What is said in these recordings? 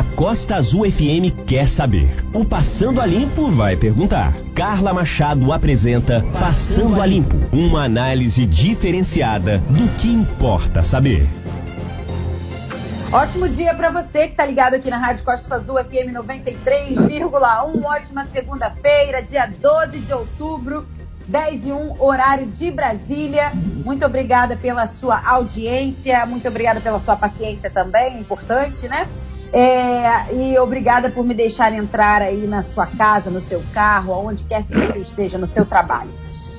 A Costa Azul FM quer saber. O Passando a Limpo vai perguntar. Carla Machado apresenta Passando a Limpo, uma análise diferenciada do que importa saber. Ótimo dia para você que está ligado aqui na Rádio Costa Azul FM 93,1. Ótima segunda-feira, dia 12 de outubro, 10 e 1, horário de Brasília. Muito obrigada pela sua audiência, muito obrigada pela sua paciência também, importante, né? É, e obrigada por me deixar entrar aí na sua casa, no seu carro, aonde quer que você esteja, no seu trabalho.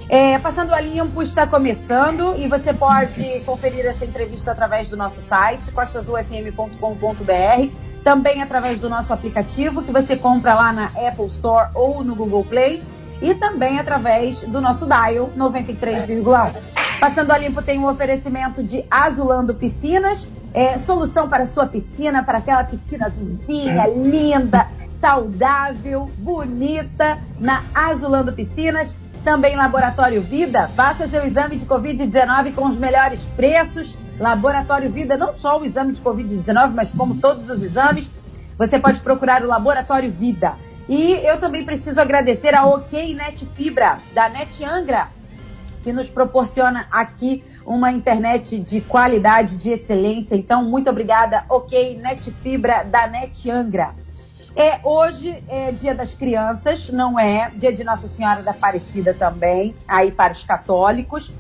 É, Passando a Limpo está começando e você pode conferir essa entrevista através do nosso site, costazulfm.com.br, também através do nosso aplicativo que você compra lá na Apple Store ou no Google Play e também através do nosso dial 93,1. Passando a Limpo tem um oferecimento de Azulando Piscinas, é, solução para sua piscina, para aquela piscina azulzinha, linda, saudável, bonita, na Azulando Piscinas. Também Laboratório Vida, faça seu exame de Covid-19 com os melhores preços. Laboratório Vida, não só o exame de Covid-19, mas como todos os exames, você pode procurar o Laboratório Vida. E eu também preciso agradecer a OK Net Fibra, da Net Angra, que nos proporciona aqui uma internet de qualidade, de excelência. Então, muito obrigada, OK Net Fibra, da Net Angra. É, hoje é dia das crianças, não é? Dia de Nossa Senhora da Aparecida também, aí para os católicos,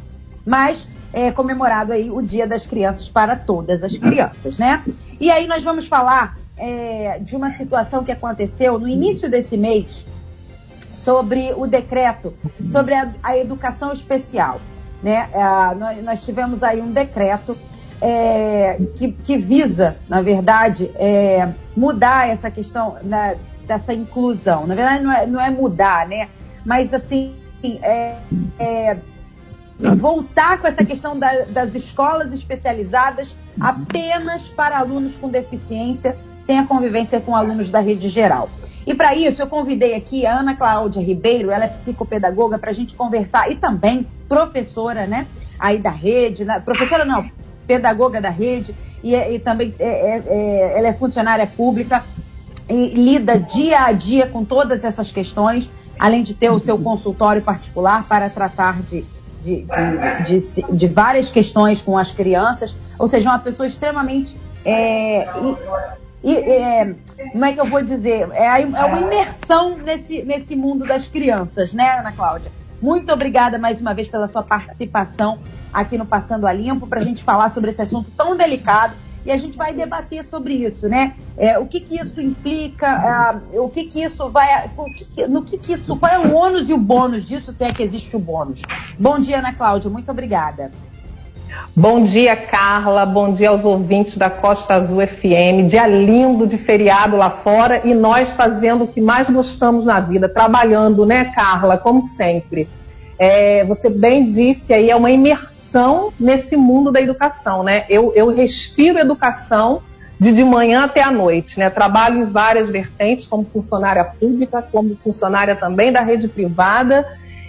mas é comemorado aí o dia das crianças para todas as crianças, né? E aí nós vamos falar é, de uma situação que aconteceu no início desse mês sobre o decreto sobre a, a educação especial, né? É, nós, nós tivemos aí um decreto é, que, que, visa, na verdade, é, mudar essa questão né, dessa inclusão. Na verdade, não é, não é, mudar, né? Mas, assim, é, é voltar com essa questão da, das escolas especializadas apenas para alunos com deficiência, sem a convivência com alunos da rede geral. E para isso, eu convidei aqui a Ana Cláudia Ribeiro, ela é psicopedagoga, para a gente conversar, e também professora, né? Aí da rede, né? professora não, pedagoga da rede e, e também é, é, é, ela é funcionária pública e lida dia a dia com todas essas questões, além de ter o seu consultório particular para tratar de, de, de, de, de várias questões com as crianças, ou seja, uma pessoa extremamente. É, e, é, como é que eu vou dizer? É, é uma imersão nesse, nesse mundo das crianças, né, Ana Cláudia? Muito obrigada mais uma vez pela sua participação aqui no Passando a Limpo para a gente falar sobre esse assunto tão delicado e a gente vai debater sobre isso, né? É, o que que isso implica, uh, o que que isso vai, que, no que que isso, qual é o ônus e o bônus disso, se é que existe o bônus. Bom dia, Ana Cláudia, muito obrigada. Bom dia, Carla. Bom dia aos ouvintes da Costa Azul FM. Dia lindo de feriado lá fora e nós fazendo o que mais gostamos na vida, trabalhando, né, Carla? Como sempre. É, você bem disse aí, é uma imersão nesse mundo da educação, né? Eu, eu respiro educação de de manhã até a noite, né? Trabalho em várias vertentes, como funcionária pública, como funcionária também da rede privada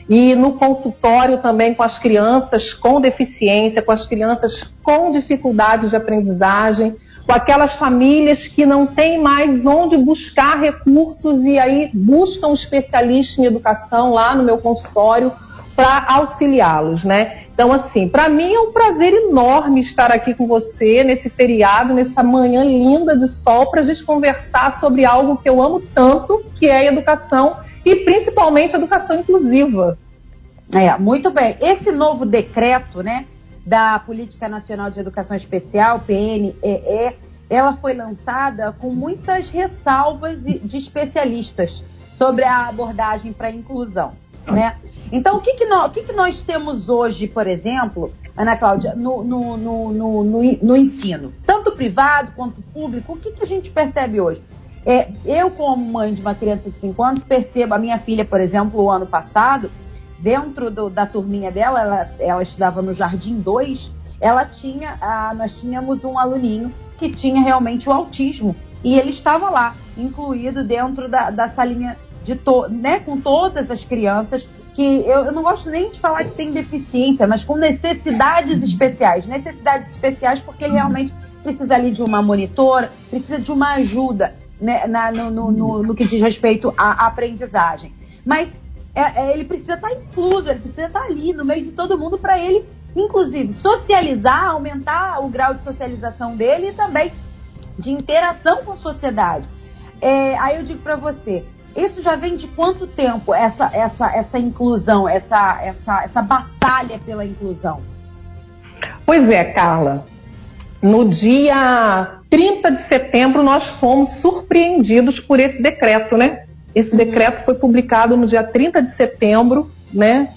e no consultório também com as crianças com deficiência, com as crianças com dificuldade de aprendizagem, com aquelas famílias que não têm mais onde buscar recursos e aí buscam um especialista em educação lá no meu consultório para auxiliá-los, né? Então, assim, para mim é um prazer enorme estar aqui com você nesse feriado, nessa manhã linda de sol, para a gente conversar sobre algo que eu amo tanto, que é a educação e principalmente educação inclusiva. É, muito bem. Esse novo decreto, né, da Política Nacional de Educação Especial, PNEE, ela foi lançada com muitas ressalvas de especialistas sobre a abordagem para a inclusão. Né? Então, o, que, que, nós, o que, que nós temos hoje, por exemplo, Ana Cláudia, no, no, no, no, no ensino, tanto privado quanto público, o que, que a gente percebe hoje? É, eu, como mãe de uma criança de 5 anos, percebo a minha filha, por exemplo, o ano passado, dentro do, da turminha dela, ela, ela estudava no Jardim 2, ela tinha, a, nós tínhamos um aluninho que tinha realmente o autismo. E ele estava lá, incluído dentro da, da salinha de to, né, com todas as crianças que eu, eu, não gosto nem de falar que tem deficiência, mas com necessidades especiais. Necessidades especiais porque ele realmente precisa ali de uma monitora, precisa de uma ajuda. Né, na, no, no, no, no, que diz respeito à aprendizagem. Mas é, é, ele precisa estar incluso, ele precisa estar ali no meio de todo mundo para ele, inclusive, socializar, aumentar o grau de socialização dele e também de interação com a sociedade. É, aí eu digo para você, isso já vem de quanto tempo essa essa essa inclusão, essa essa essa batalha pela inclusão? Pois é, Carla. No dia 30 de setembro nós fomos surpreendidos por esse decreto, né? Esse uhum. decreto foi publicado no dia 30 de setembro, né?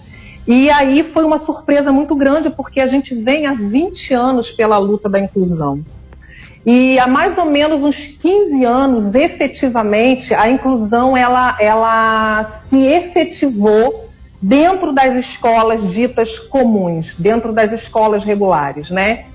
E aí foi uma surpresa muito grande porque a gente vem há 20 anos pela luta da inclusão. E há mais ou menos uns 15 anos, efetivamente, a inclusão ela, ela se efetivou dentro das escolas ditas comuns, dentro das escolas regulares, né?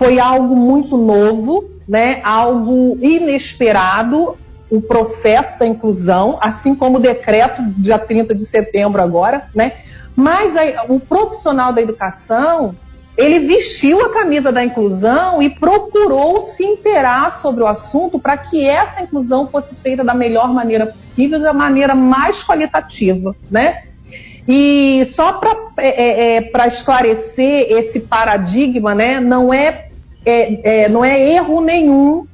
Foi algo muito novo, né? Algo inesperado, o processo da inclusão, assim como o decreto dia 30 de setembro agora, né? Mas o profissional da educação, ele vestiu a camisa da inclusão e procurou se interar sobre o assunto para que essa inclusão fosse feita da melhor maneira possível, da maneira mais qualitativa, né? E só para é, é, é esclarecer esse paradigma, né, não é, é, é, não é erro nenhum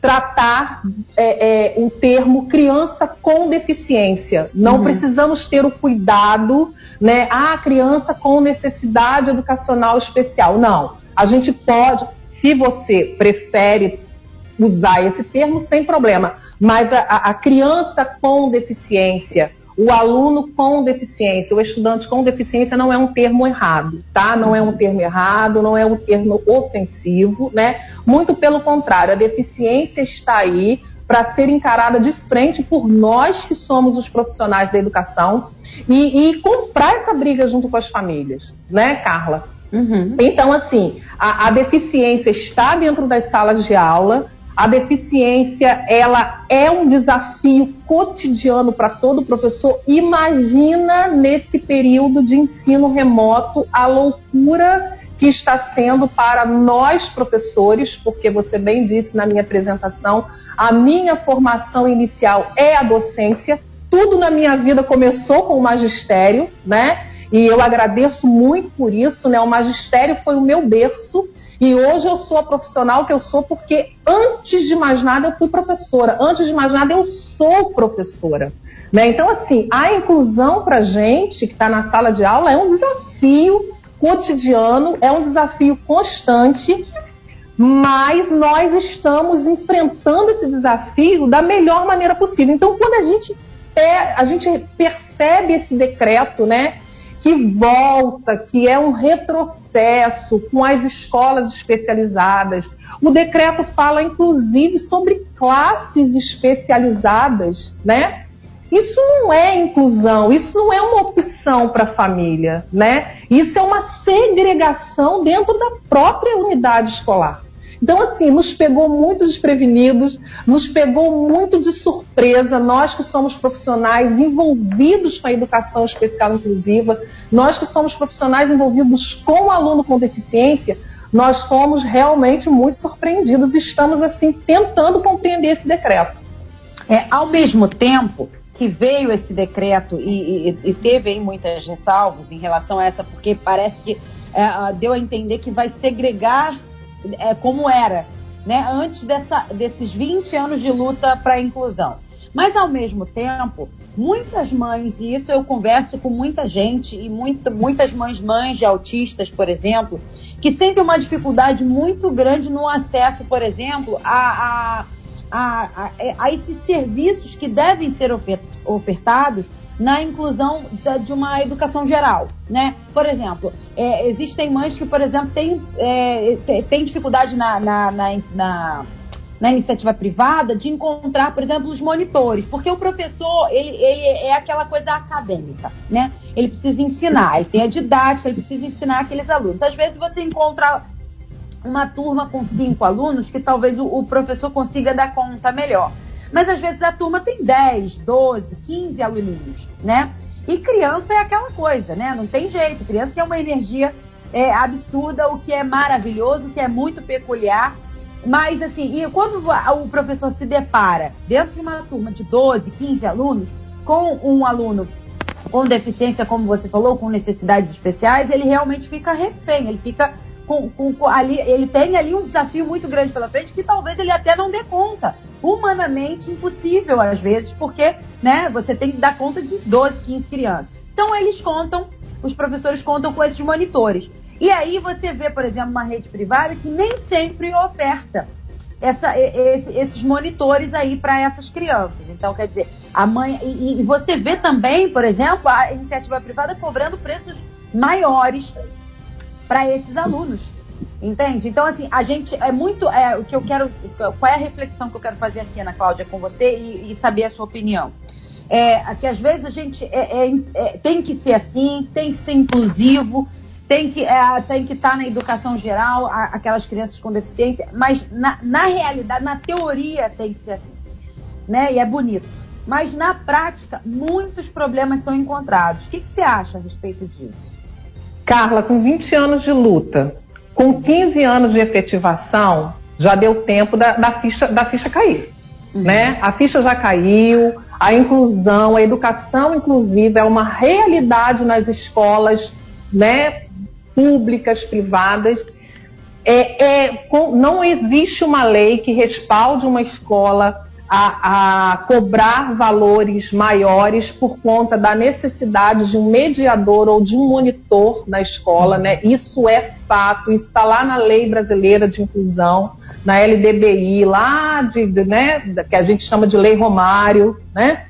tratar é, é, o termo criança com deficiência. Não uhum. precisamos ter o cuidado, né? Ah, criança com necessidade educacional especial. Não. A gente pode, se você prefere usar esse termo, sem problema. Mas a, a criança com deficiência o aluno com deficiência, o estudante com deficiência não é um termo errado, tá? Não é um termo errado, não é um termo ofensivo, né? Muito pelo contrário, a deficiência está aí para ser encarada de frente por nós que somos os profissionais da educação e, e comprar essa briga junto com as famílias, né, Carla? Uhum. Então, assim, a, a deficiência está dentro das salas de aula, a deficiência, ela é um desafio cotidiano para todo professor. Imagina nesse período de ensino remoto a loucura que está sendo para nós professores, porque você bem disse na minha apresentação, a minha formação inicial é a docência. Tudo na minha vida começou com o magistério, né? E eu agradeço muito por isso, né? O magistério foi o meu berço e hoje eu sou a profissional que eu sou porque antes de mais nada eu fui professora, antes de mais nada eu sou professora. Né? Então, assim, a inclusão para gente que está na sala de aula é um desafio cotidiano, é um desafio constante, mas nós estamos enfrentando esse desafio da melhor maneira possível. Então, quando a gente, a gente percebe esse decreto, né? Que volta, que é um retrocesso com as escolas especializadas. O decreto fala, inclusive, sobre classes especializadas, né? Isso não é inclusão, isso não é uma opção para a família, né? Isso é uma segregação dentro da própria unidade escolar. Então, assim, nos pegou muito desprevenidos, nos pegou muito de surpresa, nós que somos profissionais envolvidos com a educação especial inclusiva, nós que somos profissionais envolvidos com o aluno com deficiência, nós fomos realmente muito surpreendidos e estamos, assim, tentando compreender esse decreto. É, ao mesmo tempo que veio esse decreto e, e, e teve aí muitas ressalvas em relação a essa, porque parece que é, deu a entender que vai segregar é, como era, né, antes dessa, desses 20 anos de luta para a inclusão. Mas, ao mesmo tempo, muitas mães, e isso eu converso com muita gente, e muita, muitas mães, mães de autistas, por exemplo, que sentem uma dificuldade muito grande no acesso, por exemplo, a, a, a, a esses serviços que devem ser ofertados na inclusão da, de uma educação geral, né? Por exemplo, é, existem mães que, por exemplo, têm, é, dificuldade na, na, na, na na iniciativa privada de encontrar, por exemplo, os monitores, porque o professor ele, ele é aquela coisa acadêmica, né? Ele precisa ensinar, ele tem a didática, ele precisa ensinar aqueles alunos. Às vezes você encontra uma turma com cinco alunos que talvez o, o professor consiga dar conta melhor. Mas às vezes a turma tem 10, 12, 15 alunos, né? E criança é aquela coisa, né? Não tem jeito. Criança tem uma energia é, absurda, o que é maravilhoso, o que é muito peculiar. Mas, assim, e quando o professor se depara dentro de uma turma de 12, 15 alunos, com um aluno com deficiência, como você falou, com necessidades especiais, ele realmente fica refém, ele fica com, com, com, ali, ele tem ali um desafio muito grande pela frente que talvez ele até não dê conta. Humanamente impossível, às vezes, porque né, você tem que dar conta de 12, 15 crianças. Então eles contam, os professores contam com esses monitores. E aí você vê, por exemplo, uma rede privada que nem sempre oferta essa, esse, esses monitores aí para essas crianças. Então, quer dizer, a mãe. E, e, você vê também, por exemplo, a iniciativa privada cobrando preços maiores para esses alunos. Entende? Então, assim, a gente é muito. É, o que eu quero. Qual é a reflexão que eu quero fazer aqui, Ana Cláudia, com você e, e saber a sua opinião? É, que às vezes a gente é, é, é tem que ser assim, tem que ser inclusivo, tem que é, tem que estar tá na educação geral, a, aquelas crianças com deficiência, mas na, na realidade, na teoria tem que ser assim, né? E é bonito. Mas na prática, muitos problemas são encontrados. O que, que você acha a respeito disso? Carla, com 20 anos de luta, com 15 anos de efetivação, já deu tempo da, da ficha, da ficha cair. Uhum. Né? A ficha já caiu, a inclusão, a educação inclusiva é uma realidade nas escolas, né? públicas, privadas. É, é, não existe uma lei que respalde uma escola a, a, cobrar valores maiores por conta da necessidade de um mediador ou de um monitor na escola, né? Isso é fato, isso está lá na lei brasileira de inclusão, na LDBI, lá de, de né, que a gente chama de lei Romário, né?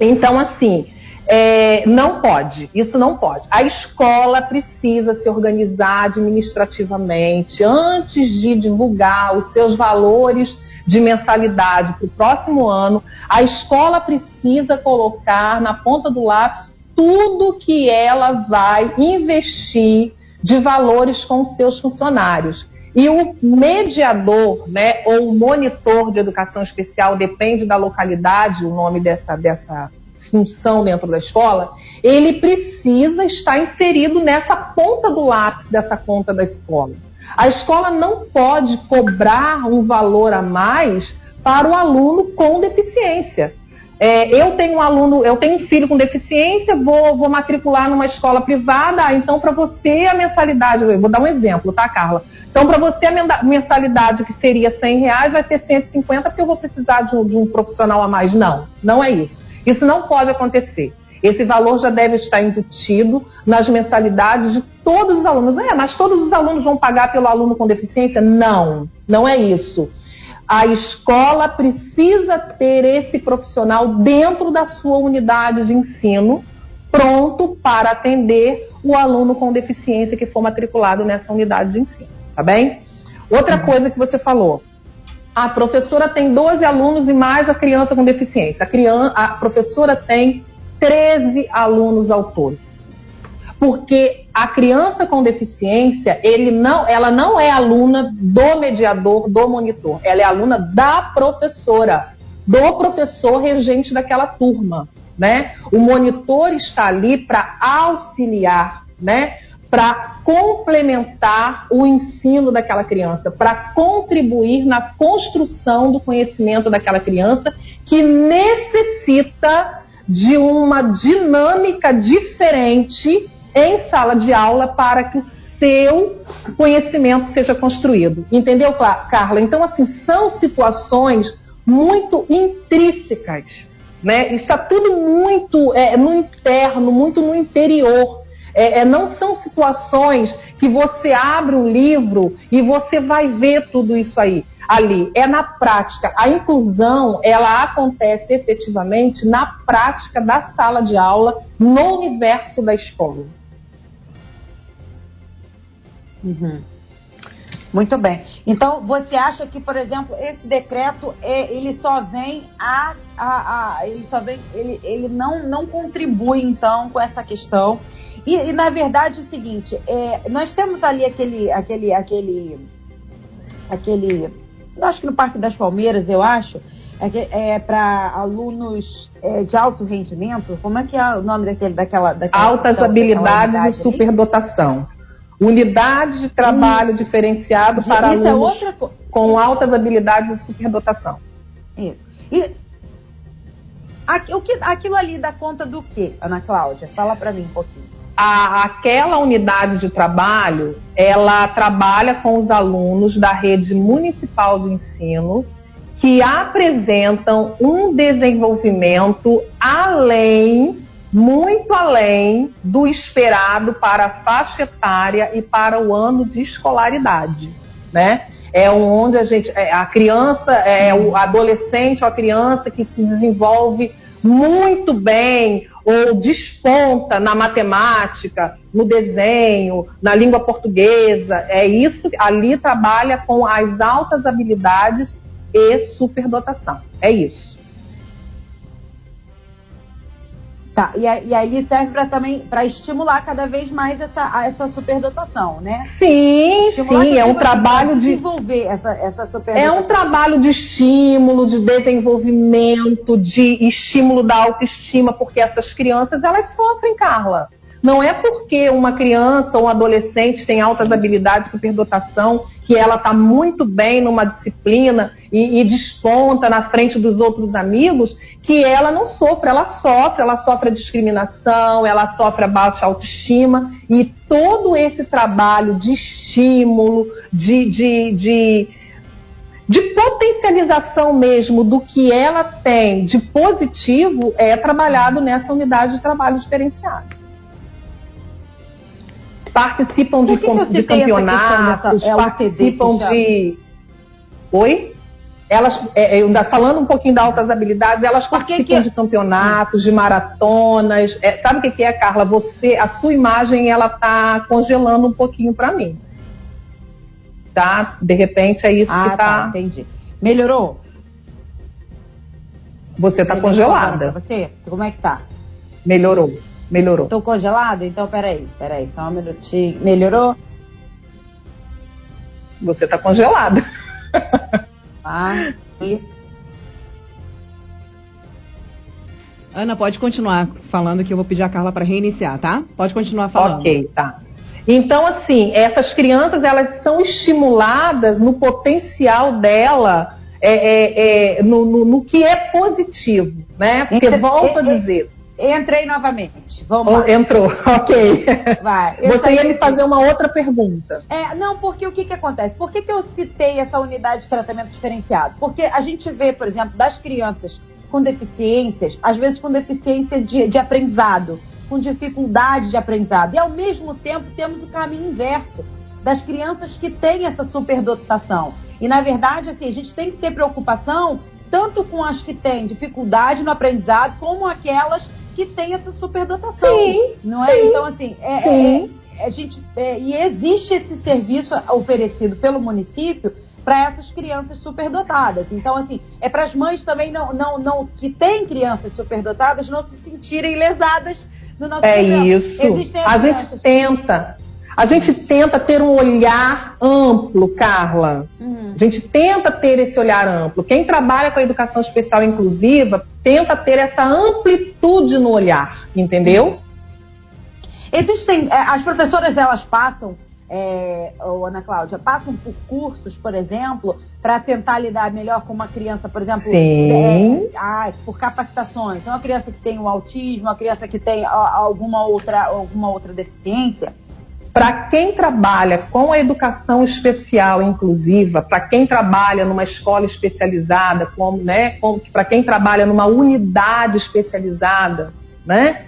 Então, assim, é, não pode, isso não pode. A escola precisa se organizar administrativamente antes de divulgar os seus valores de mensalidade para o próximo ano. A escola precisa colocar na ponta do lápis tudo que ela vai investir de valores com seus funcionários. E o mediador, né, ou o monitor de educação especial, depende da localidade, o nome dessa, dessa função dentro da escola, ele precisa estar inserido nessa ponta do lápis dessa conta da escola. A escola não pode cobrar um valor a mais para o aluno com deficiência. É, eu tenho um aluno, eu tenho um filho com deficiência, vou, vou matricular numa escola privada, ah, então para você a mensalidade, vou dar um exemplo, tá, Carla? Então, para você a mensalidade que seria 100 reais vai ser 150 porque eu vou precisar de um, de um profissional a mais. Não, não é isso. Isso não pode acontecer. Esse valor já deve estar embutido nas mensalidades de todos os alunos. É, mas todos os alunos vão pagar pelo aluno com deficiência? Não, não é isso. A escola precisa ter esse profissional dentro da sua unidade de ensino, pronto para atender o aluno com deficiência que for matriculado nessa unidade de ensino, tá bem? Outra coisa que você falou, a professora tem 12 alunos e mais a criança com deficiência. A, criança, a professora tem 13 alunos ao todo. Porque a criança com deficiência, ele não, ela não é aluna do mediador, do monitor. Ela é aluna da professora, do professor regente daquela turma. Né? O monitor está ali para auxiliar, né? para complementar o ensino daquela criança, para contribuir na construção do conhecimento daquela criança que necessita de uma dinâmica diferente em sala de aula para que o seu conhecimento seja construído. Entendeu, Carla? Então, assim, são situações muito intrínsecas. Né? É tudo muito é, no interno, muito no interior é, é, não são situações que você abre um livro e você vai ver tudo isso aí ali. É na prática. A inclusão, ela acontece efetivamente na prática da sala de aula, no universo da escola. Uhum. Muito bem. Então, você acha que, por exemplo, esse decreto é, ele só vem a, a, a, ele só vem, ele, ele não, não contribui então com essa questão e, e na verdade é o seguinte, é, nós temos ali aquele, aquele, aquele, aquele, acho que no Parque das Palmeiras, eu acho, é, é para alunos é, de alto rendimento. Como é que é o nome daquele, daquela, daquela altas habilidades e superdotação. Unidade de trabalho isso. diferenciado para isso alunos. É outra, com altas habilidades e superdotação. Isso. E aquilo ali dá conta do que, Ana Cláudia? Fala para mim um pouquinho. A, aquela unidade de trabalho, ela trabalha com os alunos da rede municipal de ensino que apresentam um desenvolvimento além, muito além do esperado para a faixa etária e para o ano de escolaridade, né? É onde a gente, é, a criança, é o adolescente ou a criança que se desenvolve muito bem ou desponta na matemática, no desenho, na língua portuguesa. É isso, ali trabalha com as altas habilidades e superdotação. É isso. Tá, e, e aí serve para também para estimular cada vez mais essa, essa superdotação, né? Sim, estimular sim, é um trabalho de desenvolver essa, essa superdotação. É um trabalho de estímulo, de desenvolvimento, de estímulo da autoestima, porque essas crianças elas sofrem, Carla. Não é porque uma criança ou um adolescente tem altas habilidades, superdotação, que ela está muito bem numa disciplina e, e, desponta na frente dos outros amigos, que ela não sofre. Ela sofre, ela sofre discriminação, ela sofre baixa autoestima. E todo esse trabalho de estímulo, de, de, de de potencialização mesmo do que ela tem de positivo é trabalhado nessa unidade de trabalho diferenciado participam de, com, de campeonatos, é participam de. Oi? Elas, é, é falando um pouquinho das altas habilidades, elas participam que... de campeonatos, de maratonas. É, sabe o que, que é, Carla? Você, a sua imagem, ela tá congelando um pouquinho para mim. Tá? De repente é isso ah, que tá. tá. Entendi. Melhorou? Você tá Melhorou congelada. Você? Como é que tá? Melhorou. Melhorou. Tô congelada? Então, peraí, peraí, só um minutinho. Melhorou? Você tá congelada. Ah, e... Ana, pode continuar falando que eu vou pedir a Carla para reiniciar, tá? Pode continuar falando. Ok, tá. Então, assim, essas crianças elas são estimuladas no potencial dela, é, é, é, no, no, no, que é positivo, né? Porque volto a dizer, Entrei novamente. Vamos lá. Entrou, ok. Vai. Você ia me fazer uma outra pergunta. É, não, porque o que, que acontece? Por que, que eu citei essa unidade de tratamento diferenciado? Porque a gente vê, por exemplo, das crianças com deficiências, às vezes com deficiência de, de aprendizado, com dificuldade de aprendizado. E ao mesmo tempo temos o caminho inverso das crianças que têm essa superdotação. E na verdade, assim, a gente tem que ter preocupação tanto com as que têm dificuldade no aprendizado, como aquelas que tem essa superdotação. Sim, não é? Então, assim, é, sim. É, é a gente, é, e existe esse serviço oferecido pelo município para essas crianças superdotadas. Então, assim, é para as mães também não, não, não, que têm crianças superdotadas não se sentirem lesadas no nosso É programa. isso. Existem a gente tenta. A gente tenta ter um olhar amplo, Carla. Uhum. A gente tenta ter esse olhar amplo. Quem trabalha com a educação especial inclusiva tenta ter essa amplitude no olhar, entendeu? Existem. É, as professoras elas passam, é, Ana Cláudia, passam por cursos, por exemplo, para tentar lidar melhor com uma criança, por exemplo, Sim. É, ah, por capacitações. Então, uma criança que tem o autismo, uma criança que tem alguma outra, alguma outra deficiência para quem trabalha com a educação especial inclusiva, para quem trabalha numa escola especializada, como, né, para quem trabalha numa unidade especializada, né.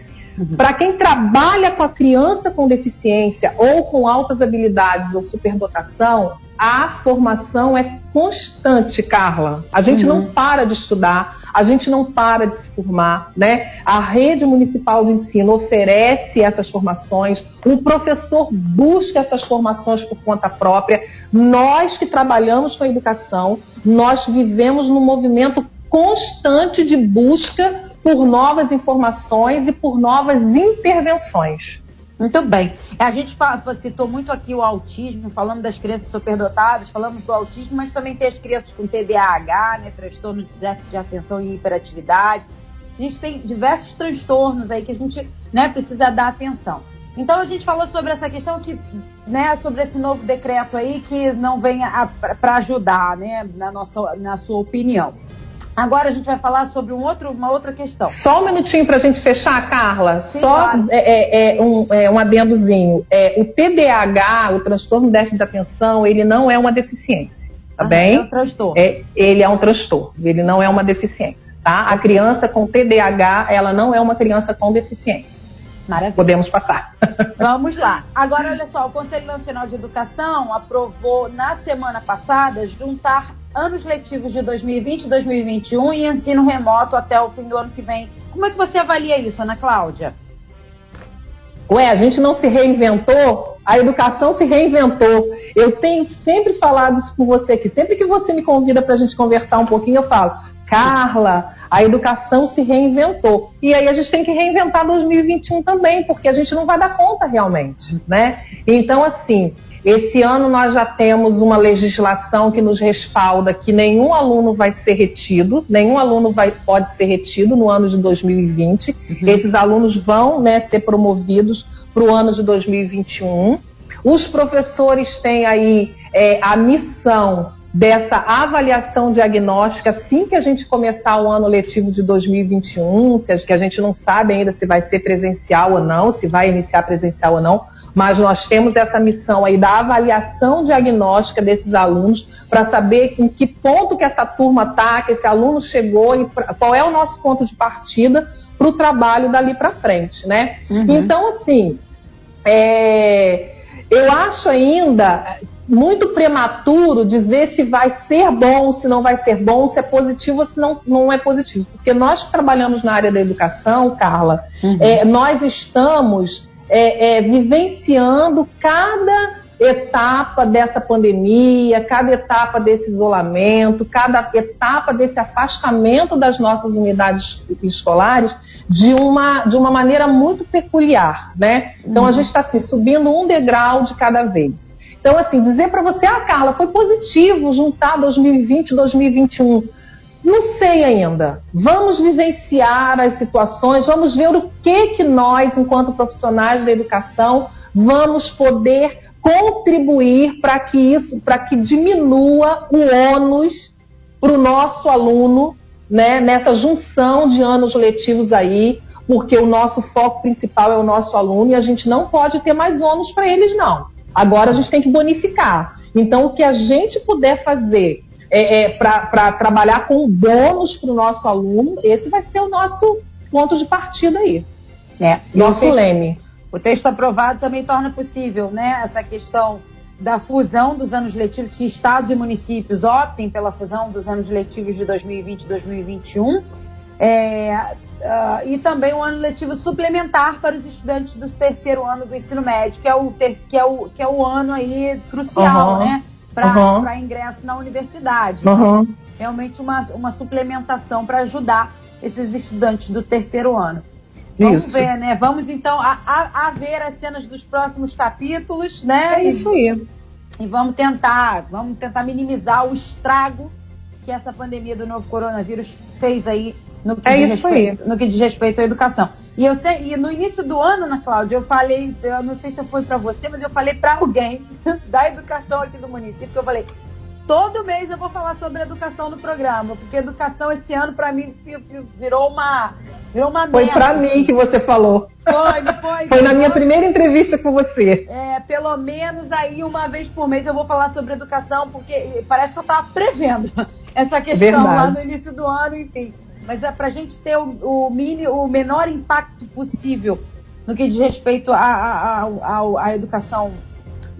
Para quem trabalha com a criança com deficiência ou com altas habilidades ou superdotação, a formação é constante, Carla. A gente uhum. não para de estudar, a gente não para de se formar, né? A rede municipal de ensino oferece essas formações, o professor busca essas formações por conta própria. Nós que trabalhamos com a educação, nós vivemos num movimento constante de busca por novas informações e por novas intervenções. Muito bem. A gente citou muito aqui o autismo, falando das crianças superdotadas, falamos do autismo, mas também tem as crianças com TDAH, né, transtorno de déficit de atenção e hiperatividade. A gente tem diversos transtornos aí que a gente né, precisa dar atenção. Então a gente falou sobre essa questão que, né, sobre esse novo decreto aí que não vem para ajudar, né, na nossa, na sua opinião. Agora a gente vai falar sobre um outro, uma outra questão. Só um minutinho para a gente fechar, Carla. Sim, Só claro. é, é, é, um, é, um, adendozinho. É, o TDAH, o transtorno de déficit de atenção, ele não é uma deficiência, tá ah, bem? É um transtorno. É, ele é um transtorno, ele não é uma deficiência, tá? A criança com TDAH, ela não é uma criança com deficiência. Maravilha. Podemos passar. Vamos lá. Agora, olha só, o Conselho Nacional de Educação aprovou na semana passada juntar anos letivos de 2020 e 2021 e ensino remoto até o fim do ano que vem. Como é que você avalia isso, Ana Cláudia? Ué, a gente não se reinventou, a educação se reinventou. Eu tenho sempre falado isso com você aqui. Sempre que você me convida para a gente conversar um pouquinho, eu falo, Carla, a educação se reinventou. E aí a gente tem que reinventar 2021 também, porque a gente não vai dar conta realmente, né? Então, assim, esse ano nós já temos uma legislação que nos respalda que nenhum aluno vai ser retido, nenhum aluno vai, pode ser retido no ano de 2020. Uhum. Esses alunos vão né, ser promovidos para o ano de 2021. Os professores têm aí é, a missão dessa avaliação diagnóstica assim que a gente começar o ano letivo de 2021, se a, que a gente não sabe ainda se vai ser presencial ou não, se vai iniciar presencial ou não, mas nós temos essa missão aí da avaliação diagnóstica desses alunos para saber em que ponto que essa turma está, que esse aluno chegou e qual é o nosso ponto de partida para o trabalho dali para frente, né? Uhum. Então, assim, é, eu acho ainda muito prematuro dizer se vai ser bom, se não vai ser bom, se é positivo ou se não, não é positivo. Porque nós que trabalhamos na área da educação, Carla, uhum. é, nós estamos é, é, vivenciando cada etapa dessa pandemia, cada etapa desse isolamento, cada etapa desse afastamento das nossas unidades escolares de uma, de uma maneira muito peculiar, né? Então uhum. a gente está assim, subindo um degrau de cada vez. Então, assim, dizer para você, ah, Carla, foi positivo juntar 2020 e 2021. Não sei ainda. Vamos vivenciar as situações, vamos ver o que que nós, enquanto profissionais da educação, vamos poder contribuir para que isso, para que diminua o ônus para o nosso aluno, né, nessa junção de anos letivos aí, porque o nosso foco principal é o nosso aluno e a gente não pode ter mais ônus para eles, não. Agora a gente tem que bonificar. Então, o que a gente puder fazer é, é, para trabalhar com bônus para o nosso aluno, esse vai ser o nosso ponto de partida aí. É, nosso texto, leme. O texto aprovado também torna possível né, essa questão da fusão dos anos letivos, que estados e municípios optem pela fusão dos anos letivos de 2020 e 2021 é, uh, e também um ano letivo suplementar para os estudantes do terceiro ano do ensino médio, que é o, ter, que é o, que é o ano aí crucial, uhum. né? Para uhum. ingresso na universidade. Uhum. Realmente uma, uma suplementação para ajudar esses estudantes do terceiro ano. Vamos isso. ver, né? Vamos então a, a, a, ver as cenas dos próximos capítulos, né? É isso aí. E vamos tentar, vamos tentar minimizar o estrago que essa pandemia do novo coronavírus fez aí no que, é diz, respeito, no que diz respeito à educação. E, eu sei, e no início do ano, Ana Cláudia, eu falei, eu não sei se foi para você, mas eu falei para alguém da educação aqui do município, que eu falei, todo mês eu vou falar sobre educação no programa, porque educação esse ano para mim virou uma virou uma Foi para mim que você falou. Foi, não foi? foi na minha primeira entrevista com você. É, pelo menos aí uma vez por mês eu vou falar sobre educação, porque parece que eu estava prevendo essa questão Verdade. lá no início do ano, enfim mas é para a gente ter o, o, mini, o menor impacto possível no que diz respeito à educação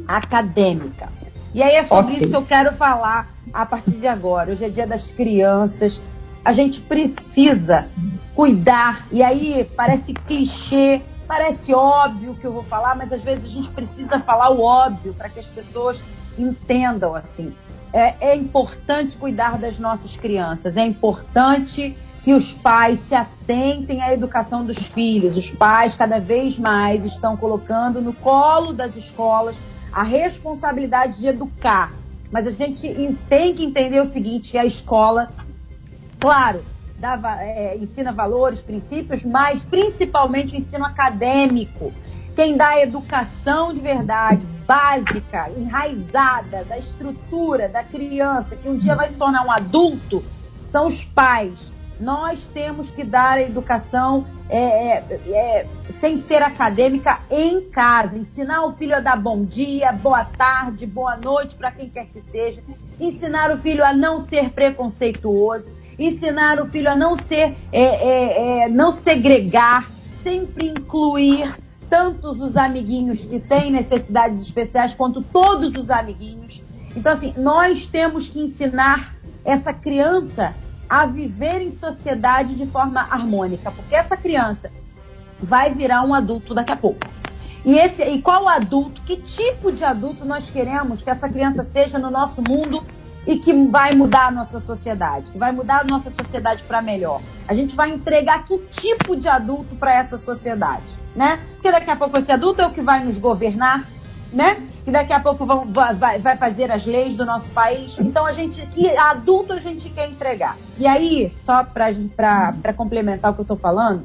acadêmica. E aí é sobre okay. isso que eu quero falar a partir de agora. Hoje é dia das crianças. A gente precisa cuidar. E aí parece clichê, parece óbvio que eu vou falar, mas às vezes a gente precisa falar o óbvio para que as pessoas entendam assim. É, é importante cuidar das nossas crianças. É importante que os pais se atentem à educação dos filhos. Os pais cada vez mais estão colocando no colo das escolas a responsabilidade de educar. Mas a gente tem que entender o seguinte: a escola, claro, dá, é, ensina valores, princípios, mas principalmente o ensino acadêmico. Quem dá a educação de verdade, básica, enraizada, da estrutura da criança, que um dia vai se tornar um adulto, são os pais. Nós temos que dar a educação é, é, é, sem ser acadêmica em casa. Ensinar o filho a dar bom dia, boa tarde, boa noite para quem quer que seja. Ensinar o filho a não ser preconceituoso. Ensinar o filho a não ser, é, é, não segregar, sempre incluir tantos os amiguinhos que têm necessidades especiais quanto todos os amiguinhos. Então, assim, nós temos que ensinar essa criança a viver em sociedade de forma harmônica, porque essa criança vai virar um adulto daqui a pouco. E, esse, e qual adulto, que tipo de adulto nós queremos que essa criança seja no nosso mundo e que vai mudar a nossa sociedade, que vai mudar a nossa sociedade para melhor? A gente vai entregar que tipo de adulto para essa sociedade, né? Porque daqui a pouco esse adulto é o que vai nos governar, né? Que daqui a pouco vão, vai, vai fazer as leis do nosso país. Então a gente, que adulto a gente quer entregar. E aí, só para complementar o que eu estou falando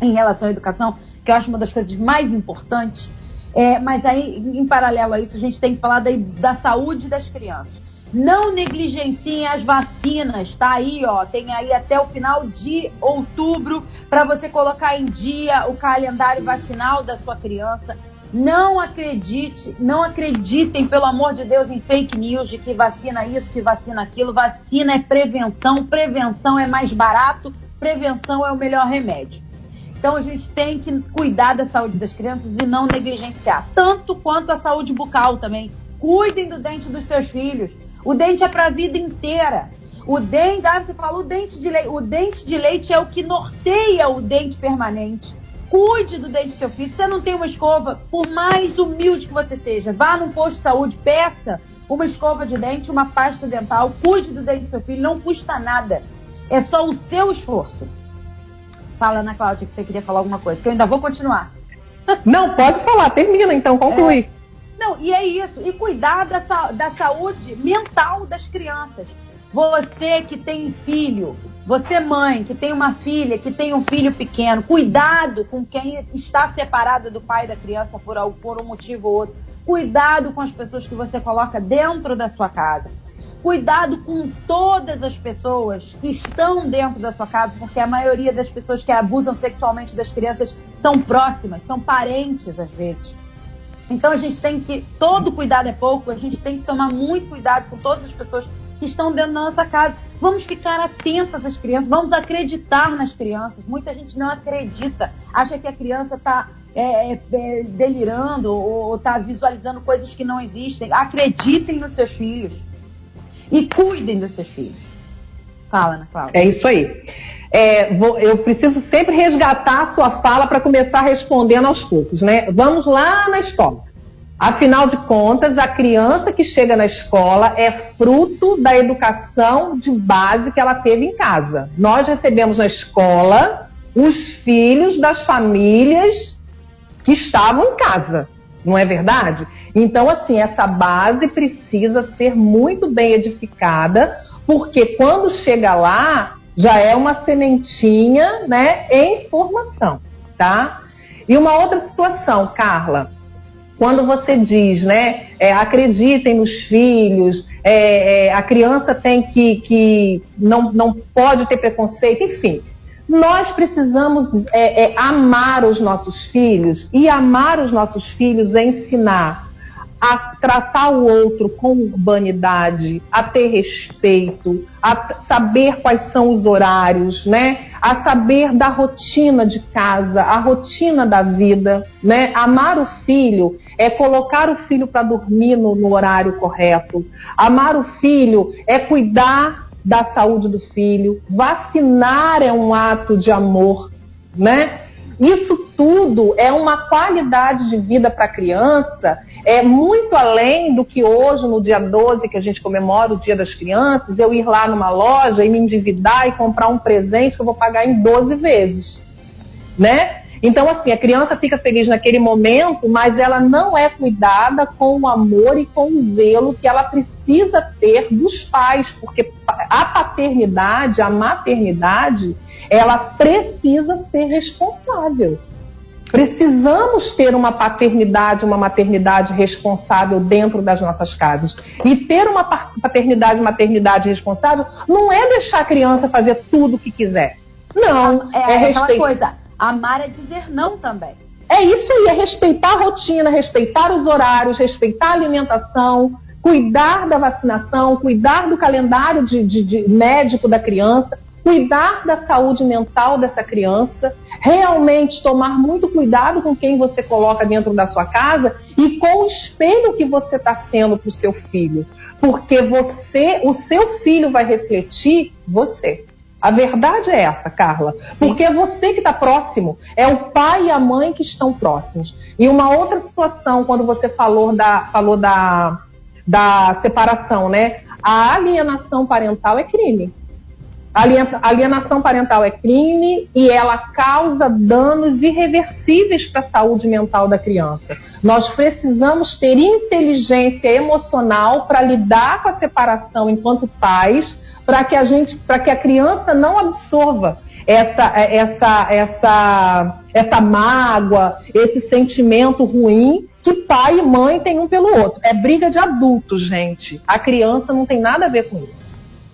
em relação à educação, que eu acho uma das coisas mais importantes, é, mas aí, em paralelo a isso, a gente tem que falar da, da saúde das crianças. Não negligenciem as vacinas, tá aí, ó. Tem aí até o final de outubro para você colocar em dia o calendário vacinal da sua criança. Não acredite, não acreditem, pelo amor de Deus, em fake news de que vacina isso, que vacina aquilo. Vacina é prevenção, prevenção é mais barato, prevenção é o melhor remédio. Então a gente tem que cuidar da saúde das crianças e não negligenciar, tanto quanto a saúde bucal também. Cuidem do dente dos seus filhos. O dente é para a vida inteira. O dente, ah, você o dente de leite. O dente de leite é o que norteia o dente permanente. Cuide do dente do seu filho. Se você não tem uma escova, por mais humilde que você seja, vá num posto de saúde, peça uma escova de dente, uma pasta dental, cuide do dente do seu filho, não custa nada. É só o seu esforço. Fala, Ana Cláudia, que você queria falar alguma coisa, que eu ainda vou continuar. Não, pode falar, termina então, conclui. É, não, e é isso. E cuidar da, da saúde mental das crianças. Você que tem filho, você, mãe, que tem uma filha, que tem um filho pequeno, cuidado com quem está separada do pai da criança por, por um motivo ou outro. Cuidado com as pessoas que você coloca dentro da sua casa. Cuidado com todas as pessoas que estão dentro da sua casa, porque a maioria das pessoas que abusam sexualmente das crianças são próximas, são parentes às vezes. Então a gente tem que. Todo cuidado é pouco, a gente tem que tomar muito cuidado com todas as pessoas que estão dentro da nossa casa. Vamos ficar atentas às crianças, vamos acreditar nas crianças. Muita gente não acredita, acha que a criança está é, é, é, delirando ou está visualizando coisas que não existem. Acreditem nos seus filhos e cuidem dos seus filhos. Fala, Ana Cláudia. É isso aí. É, vou, eu preciso sempre resgatar a sua fala para começar respondendo aos poucos, né? Vamos lá na escola. Afinal de contas, a criança que chega na escola é fruto da educação de base que ela teve em casa. Nós recebemos na escola os filhos das famílias que estavam em casa, não é verdade? Então, assim, essa base precisa ser muito bem edificada, porque quando chega lá, já é uma sementinha, né, em formação, tá? E uma outra situação, Carla, quando você diz, né, é, acreditem nos filhos, é, é, a criança tem que, que não, não pode ter preconceito, enfim. Nós precisamos é, é, amar os nossos filhos e amar os nossos filhos é ensinar a tratar o outro com urbanidade, a ter respeito, a saber quais são os horários, né? A saber da rotina de casa, a rotina da vida, né? Amar o filho é colocar o filho para dormir no, no horário correto. Amar o filho é cuidar da saúde do filho. Vacinar é um ato de amor, né? Isso tudo é uma qualidade de vida para a criança, é muito além do que hoje, no dia 12, que a gente comemora o Dia das Crianças, eu ir lá numa loja e me endividar e comprar um presente que eu vou pagar em 12 vezes. Né? Então, assim, a criança fica feliz naquele momento, mas ela não é cuidada com o amor e com o zelo que ela precisa ter dos pais, porque a paternidade, a maternidade, ela precisa ser responsável. Precisamos ter uma paternidade, uma maternidade responsável dentro das nossas casas. E ter uma paternidade, maternidade responsável não é deixar a criança fazer tudo o que quiser. Não, é, é, é aquela coisa. Amar é dizer não também. É isso aí, é respeitar a rotina, respeitar os horários, respeitar a alimentação, cuidar da vacinação, cuidar do calendário de, de, de médico da criança, cuidar da saúde mental dessa criança, realmente tomar muito cuidado com quem você coloca dentro da sua casa e com o espelho que você está sendo para o seu filho. Porque você, o seu filho vai refletir você. A verdade é essa, Carla. Porque é você que está próximo. É o pai e a mãe que estão próximos. E uma outra situação, quando você falou da, falou da, da separação, né? A alienação parental é crime. A alienação parental é crime e ela causa danos irreversíveis para a saúde mental da criança. Nós precisamos ter inteligência emocional para lidar com a separação enquanto pais, para que a gente, para que a criança não absorva essa, essa, essa, essa mágoa, esse sentimento ruim que pai e mãe têm um pelo outro. É briga de adultos, gente. A criança não tem nada a ver com isso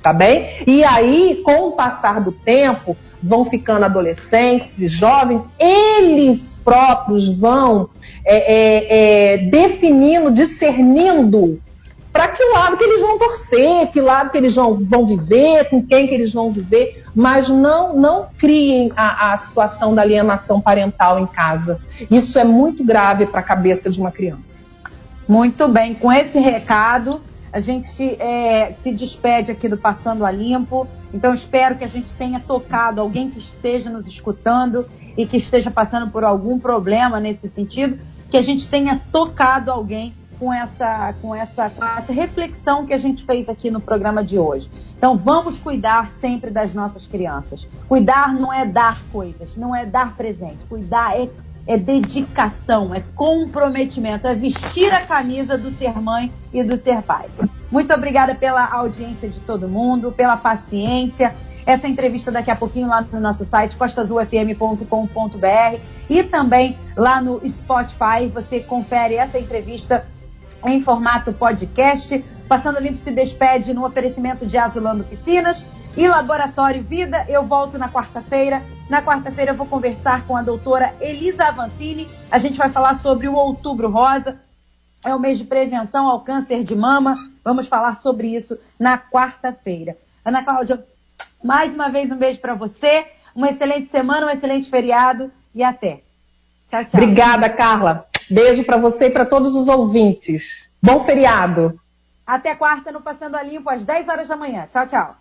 tá bem? E aí, com o passar do tempo, vão ficando adolescentes e jovens, eles próprios vão é, é, é, definindo, discernindo para que lado que eles vão torcer, que lado que eles vão, vão viver, com quem que eles vão viver, mas não, não criem a, a situação da alienação parental em casa. Isso é muito grave para a cabeça de uma criança. Muito bem, com esse recado, a gente é, se despede aqui do Passando a Limpo. Então espero que a gente tenha tocado alguém que esteja nos escutando e que esteja passando por algum problema nesse sentido, que a gente tenha tocado alguém com essa, com essa, com essa reflexão que a gente fez aqui no programa de hoje. Então vamos cuidar sempre das nossas crianças. Cuidar não é dar coisas, não é dar presente. Cuidar é é dedicação, é comprometimento, é vestir a camisa do ser mãe e do ser pai. Muito obrigada pela audiência de todo mundo, pela paciência. Essa entrevista daqui a pouquinho lá no nosso site, costazulfm.com.br e também lá no Spotify. Você confere essa entrevista em formato podcast. Passando Limpo se despede no oferecimento de Azulando Piscinas e Laboratório Vida. Eu volto na quarta-feira na quarta-feira eu vou conversar com a doutora Elisa Avancini. A gente vai falar sobre o Outubro Rosa. É o mês de prevenção ao câncer de mama. Vamos falar sobre isso na quarta-feira. Ana Cláudia, mais uma vez um beijo para você. Uma excelente semana, um excelente feriado e até. Tchau, tchau. Obrigada, Carla. Beijo para você e para todos os ouvintes. Bom feriado. Até quarta no Passando a Limpo às 10 horas da manhã. Tchau, tchau.